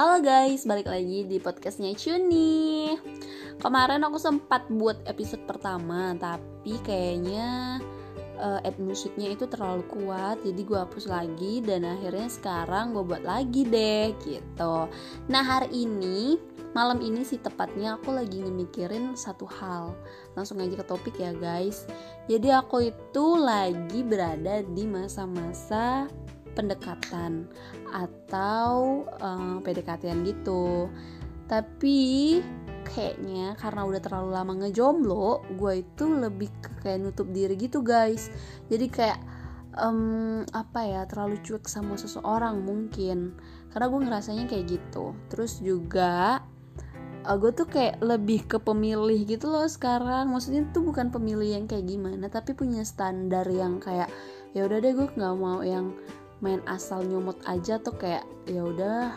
Halo guys, balik lagi di podcastnya Cuni Kemarin aku sempat buat episode pertama Tapi kayaknya uh, ad musiknya itu terlalu kuat Jadi gue hapus lagi Dan akhirnya sekarang gue buat lagi deh gitu. Nah hari ini, malam ini sih tepatnya aku lagi ngemikirin satu hal. Langsung aja ke topik ya guys. Jadi aku itu lagi berada di masa-masa pendekatan atau um, eh, PDKT gitu. Tapi kayaknya karena udah terlalu lama ngejomblo gue itu lebih ke kayak nutup diri gitu guys. Jadi kayak um, apa ya terlalu cuek sama seseorang mungkin. Karena gue ngerasanya kayak gitu. Terus juga uh, gue tuh kayak lebih ke pemilih gitu loh sekarang. Maksudnya tuh bukan pemilih yang kayak gimana tapi punya standar yang kayak ya udah deh gue nggak mau yang main asal nyomot aja tuh kayak ya udah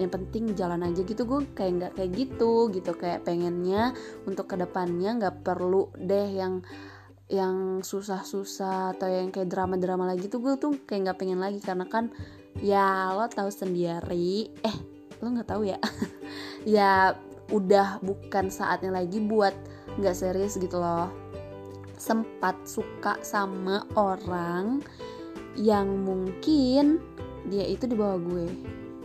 yang penting jalan aja gitu. Gue kayak nggak kayak gitu gitu. Kayak pengennya untuk ke depannya nggak perlu deh yang yang susah-susah atau yang kayak drama-drama lagi tuh gue tuh kayak nggak pengen lagi. Karena kan ya lo tahu sendiri eh lo nggak tahu ya? Ya udah bukan saatnya lagi buat nggak serius gitu loh. Sempat suka sama orang yang mungkin dia itu di bawah gue.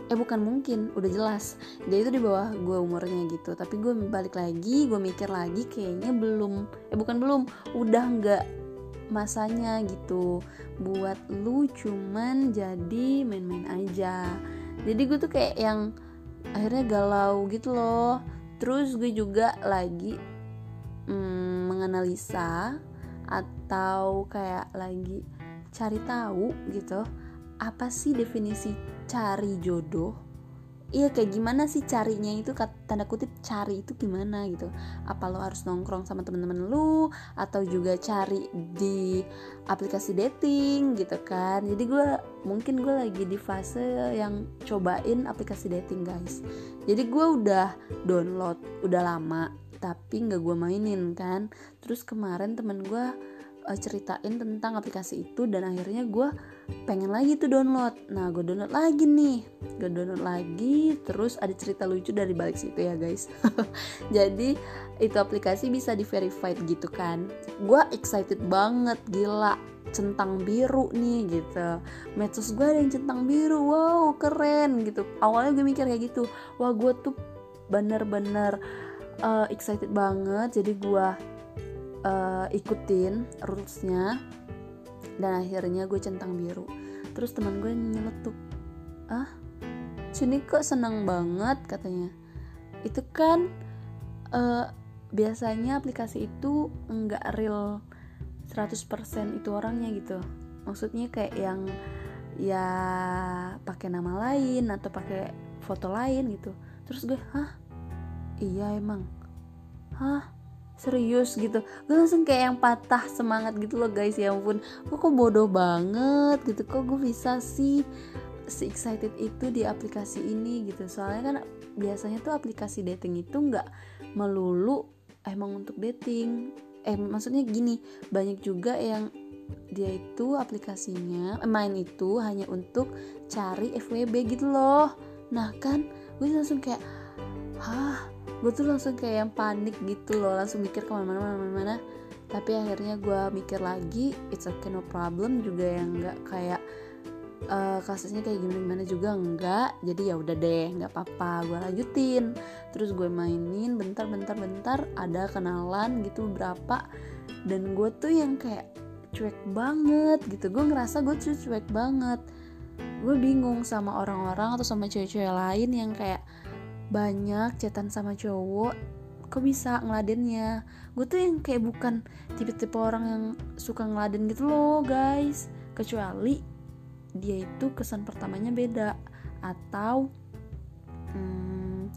Eh bukan mungkin udah jelas. Dia itu di bawah gue umurnya gitu. Tapi gue balik lagi gue mikir lagi kayaknya belum eh bukan belum udah nggak masanya gitu. Buat lu cuman jadi main-main aja. Jadi gue tuh kayak yang akhirnya galau gitu loh. Terus gue juga lagi mm, menganalisa atau kayak lagi cari tahu gitu apa sih definisi cari jodoh? Iya kayak gimana sih carinya itu? Tanda kutip cari itu gimana gitu? Apa lo harus nongkrong sama temen-temen lu atau juga cari di aplikasi dating gitu kan? Jadi gue mungkin gue lagi di fase yang cobain aplikasi dating guys. Jadi gue udah download udah lama tapi nggak gue mainin kan? Terus kemarin temen gue uh, ceritain tentang aplikasi itu dan akhirnya gue pengen lagi tuh download. Nah gue download lagi nih. Gue download lagi terus ada cerita lucu dari balik situ ya guys. Jadi itu aplikasi bisa di verified gitu kan. Gue excited banget gila. Centang biru nih gitu. Medsos gue ada yang centang biru wow keren gitu. Awalnya gue mikir kayak gitu. Wah gue tuh bener-bener uh, excited banget. Jadi gue uh, ikutin rulesnya. Dan akhirnya gue centang biru. Terus teman gue nyeletuk ah sini kok senang banget katanya. Itu kan uh, biasanya aplikasi itu nggak real 100% itu orangnya gitu. Maksudnya kayak yang ya pakai nama lain atau pakai foto lain gitu. Terus gue hah? Iya emang. Hah serius gitu. Gue langsung kayak yang patah semangat gitu loh guys. Ya ampun. Gue kok bodoh banget gitu. Kok gue bisa sih si excited itu di aplikasi ini gitu. Soalnya kan biasanya tuh aplikasi dating itu nggak melulu emang untuk dating. Eh maksudnya gini banyak juga yang dia itu aplikasinya main itu hanya untuk cari FWB gitu loh. Nah kan gue langsung kayak hah? Gue tuh langsung kayak yang panik gitu loh langsung mikir ke mana-mana ke mana-mana. Tapi akhirnya gue mikir lagi it's okay no problem. Juga yang nggak kayak uh, kasusnya kayak gimana gimana juga enggak jadi ya udah deh nggak apa-apa gue lanjutin. Terus gue mainin bentar bentar bentar ada kenalan gitu berapa. Dan gue tuh yang kayak cuek banget gitu. Gue ngerasa gue tuh cuek banget. Gue bingung sama orang-orang atau sama cewek-cewek lain yang kayak banyak cetan sama cowok kok bisa ngeladennya? Gue tuh yang kayak bukan tipe-tipe orang yang suka ngeladen gitu loh guys. Kecuali dia itu kesan pertamanya beda atau hmm,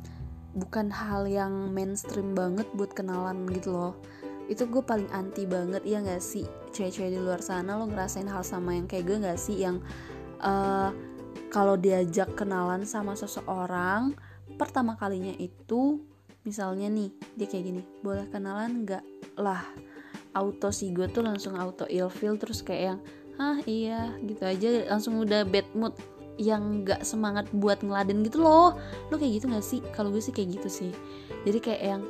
bukan hal yang mainstream banget buat kenalan gitu loh. Itu gue paling anti banget ya gak sih? Cewek-cewek di luar sana lo ngerasain hal sama yang kayak gue gak sih? Yang uh, kalau diajak kenalan sama seseorang pertama kalinya itu misalnya nih dia kayak gini boleh kenalan nggak? Lah auto si gue tuh langsung auto ilfeel terus kayak yang ah iya gitu aja langsung udah bad mood yang nggak semangat buat ngeladen gitu loh. Lo kayak gitu gak sih? Kalau gue sih kayak gitu sih. Jadi kayak yang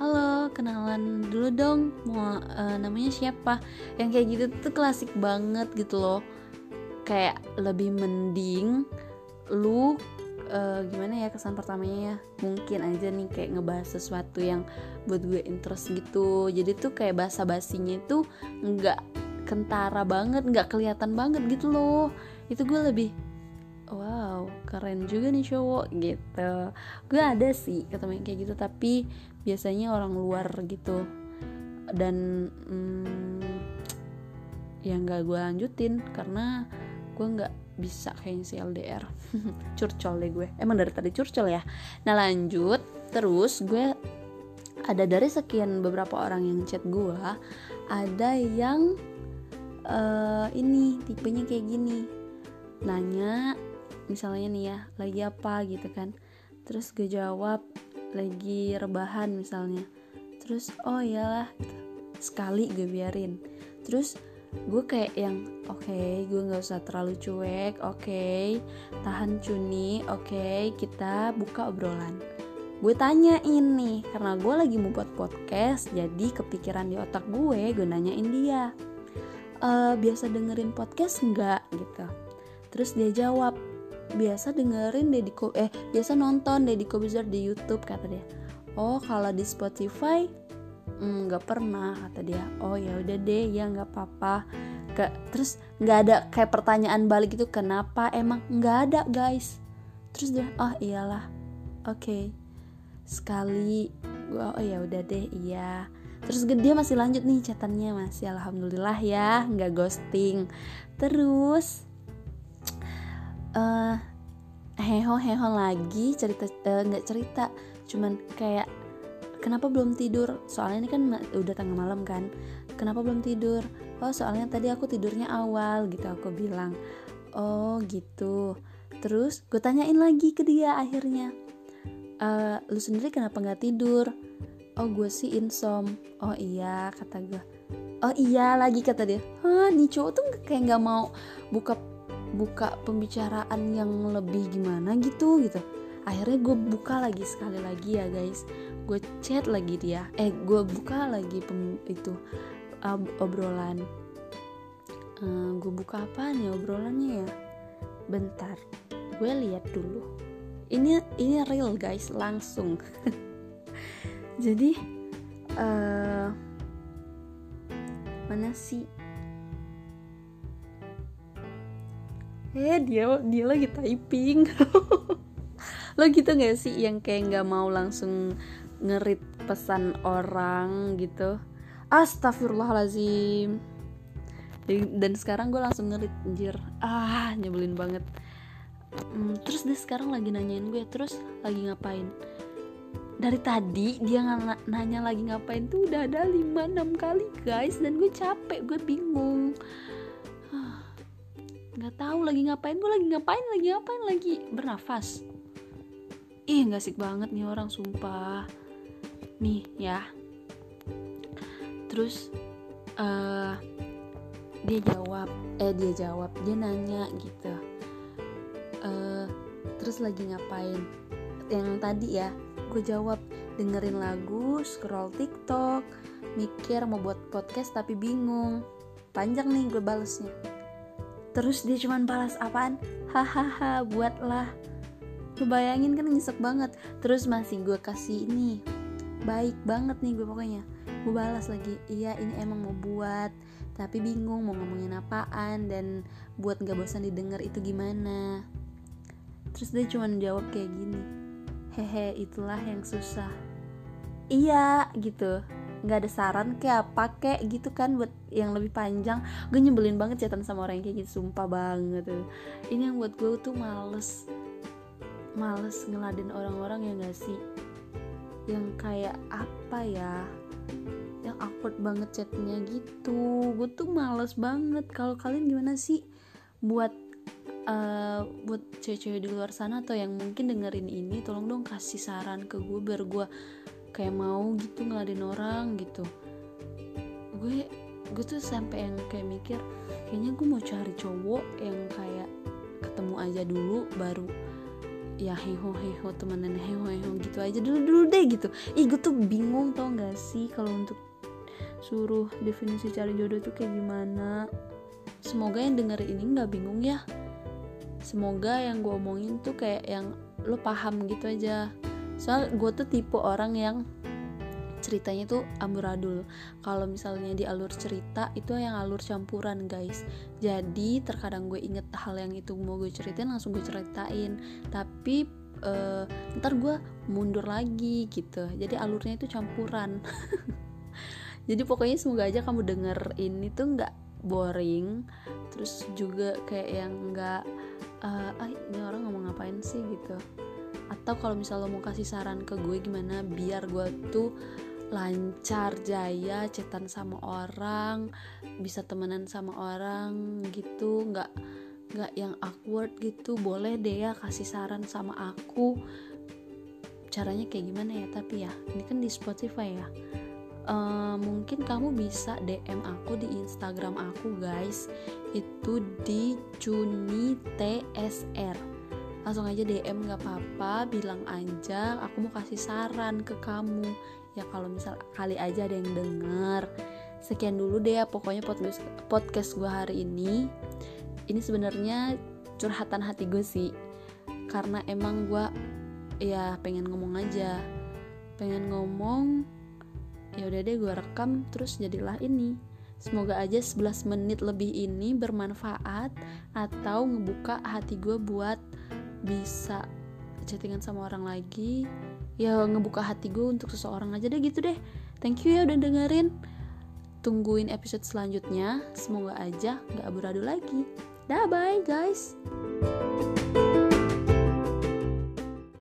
halo kenalan dulu dong mau uh, namanya siapa? Yang kayak gitu tuh klasik banget gitu loh. Kayak lebih mending lu uh, gimana ya kesan pertamanya ya mungkin aja nih kayak ngebahas sesuatu yang buat gue interest gitu. Jadi tuh kayak bahasa basinya itu nggak kentara banget nggak kelihatan banget gitu loh. Itu gue lebih wow keren juga nih cowok gitu. Gue ada sih ketemu yang kayak gitu tapi biasanya orang luar gitu. Dan hmm, ya nggak gue lanjutin karena gue nggak bisa kayaknya si LDR curcol deh gue. Emang dari tadi curcol ya? Nah lanjut. Terus gue ada dari sekian beberapa orang yang chat gue ada yang uh, ini tipenya kayak gini. Nanya misalnya nih ya lagi apa? gitu kan. Terus gue jawab lagi rebahan misalnya. Terus oh iyalah gitu. sekali gue biarin. Terus gue kayak yang oke okay, gue nggak usah terlalu cuek oke okay, tahan cuni oke okay, kita buka obrolan. Gue tanya ini karena gue lagi mau buat podcast jadi kepikiran di otak gue gue nanyain dia e, biasa dengerin podcast nggak? Gitu. Terus dia jawab biasa dengerin Deddy Ko eh biasa nonton Deddy Kobuzer di YouTube kata dia. Oh kalau di Spotify nggak mm, pernah kata dia. Oh ya udah deh ya nggak apa-apa Ke, terus nggak ada kayak pertanyaan balik itu kenapa emang? Nggak ada guys. Terus dia oh iyalah oke okay. sekali. Gua oh ya udah deh iya. Terus dia masih lanjut nih catatannya masih alhamdulillah ya nggak ghosting. Terus uh, heho heho lagi cerita eh, nggak uh, cerita cuman kayak kenapa belum tidur? Soalnya ini kan udah tengah malam kan. Kenapa belum tidur? Oh soalnya tadi aku tidurnya awal gitu aku bilang. Oh gitu. Terus gue tanyain lagi ke dia akhirnya. E, lu sendiri kenapa nggak tidur? Oh gue sih insom. Oh iya kata gue oh iya lagi kata dia. Hah nih cowok tuh kayak nggak mau buka buka pembicaraan yang lebih gimana gitu gitu akhirnya gue buka lagi sekali lagi ya guys. Gue chat lagi dia. Eh gue buka lagi pem, itu uh, obrolan. Uh, gue buka apa nih obrolannya ya? Bentar gue lihat dulu. Ini ini real guys langsung. Jadi uh, mana sih? Eh dia dia lagi typing lo gitu gak sih yang kayak nggak mau langsung ngerit pesan orang gitu? Astagfirullahalazim dan sekarang gue langsung ngerit anjir. Ah nyebelin banget. Hmm, terus dia sekarang lagi nanyain gue terus lagi ngapain? Dari tadi dia nanya lagi ngapain tuh udah ada 5-6 kali guys. Dan gue capek gue bingung. Nggak tahu lagi ngapain gue lagi ngapain lagi ngapain lagi? Bernafas ih nggak asik banget nih orang sumpah. Nih ya. Terus uh, dia jawab eh dia jawab dia nanya gitu. Uh, terus lagi ngapain? Yang tadi ya gue jawab dengerin lagu scroll tiktok mikir mau buat podcast tapi bingung. Panjang nih gue balesnya terus dia cuman balas apaan? Hahaha buatlah lu bayangin kan nyesek banget. Terus masih gue kasih ini baik banget nih gue pokoknya. Gue balas lagi iya ini emang mau buat tapi bingung mau ngomongin apaan dan buat gak bosan didengar itu gimana. Terus dia cuman jawab kayak gini hehe itulah yang susah. Iya gitu. Nggak ada saran kayak apa kayak gitu kan buat yang lebih panjang. Gue nyebelin banget chatan sama orang yang kayak gitu sumpah banget. Ini yang buat gue tuh males males ngeladen orang-orang yang gak sih? Yang kayak apa ya? Yang awkward banget chatnya gitu. Gue tuh males banget. Kalau kalian gimana sih? Buat uh, buat cewek-cewek di luar sana atau yang mungkin dengerin ini tolong dong kasih saran ke gue biar gue kayak mau gitu ngeladen orang gitu. Gue gue tuh sampai yang kayak mikir kayaknya gue mau cari cowok yang kayak ketemu aja dulu baru ya heho heho temenan heho heho gitu aja. Dulu dulu deh gitu. Ih gue tuh bingung tau gak sih kalau untuk suruh definisi cari jodoh tuh kayak gimana? Semoga yang denger ini nggak bingung ya. Semoga yang gue omongin tuh kayak yang lo paham gitu aja. Soal gue tuh tipe orang yang ceritanya tuh amburadul. Kalau misalnya di alur cerita itu yang alur campuran guys. Jadi terkadang gue inget hal yang itu mau gue ceritain langsung gue ceritain. Tapi uh, ntar gue mundur lagi gitu. Jadi alurnya itu campuran. Jadi pokoknya semoga aja kamu denger ini tuh nggak boring. Terus juga kayak yang nggak uh, ah ini orang ngomong ngapain sih? gitu. Atau kalau misalnya mau kasih saran ke gue gimana biar gue tuh lancar jaya cetan sama orang bisa temenan sama orang gitu nggak nggak yang awkward gitu. Boleh deh ya kasih saran sama aku. Caranya kayak gimana ya? Tapi ya ini kan di Spotify ya. Uh, mungkin kamu bisa DM aku di Instagram aku guys. Itu di Juni TSR langsung aja DM nggak apa-apa. Bilang aja aku mau kasih saran ke kamu ya kalau misal kali aja ada yang denger sekian dulu deh ya pokoknya podcast gue hari ini. Ini sebenarnya curhatan hati gue sih karena emang gue ya pengen ngomong aja. Pengen ngomong ya udah deh gue rekam terus jadilah ini. Semoga aja 11 menit lebih ini bermanfaat atau ngebuka hati gue buat bisa chattingan sama orang lagi ya ngebuka hati gue untuk seseorang aja deh gitu deh. Thank you ya udah dengerin. Tungguin episode selanjutnya. Semoga aja nggak abu lagi. Dah bye guys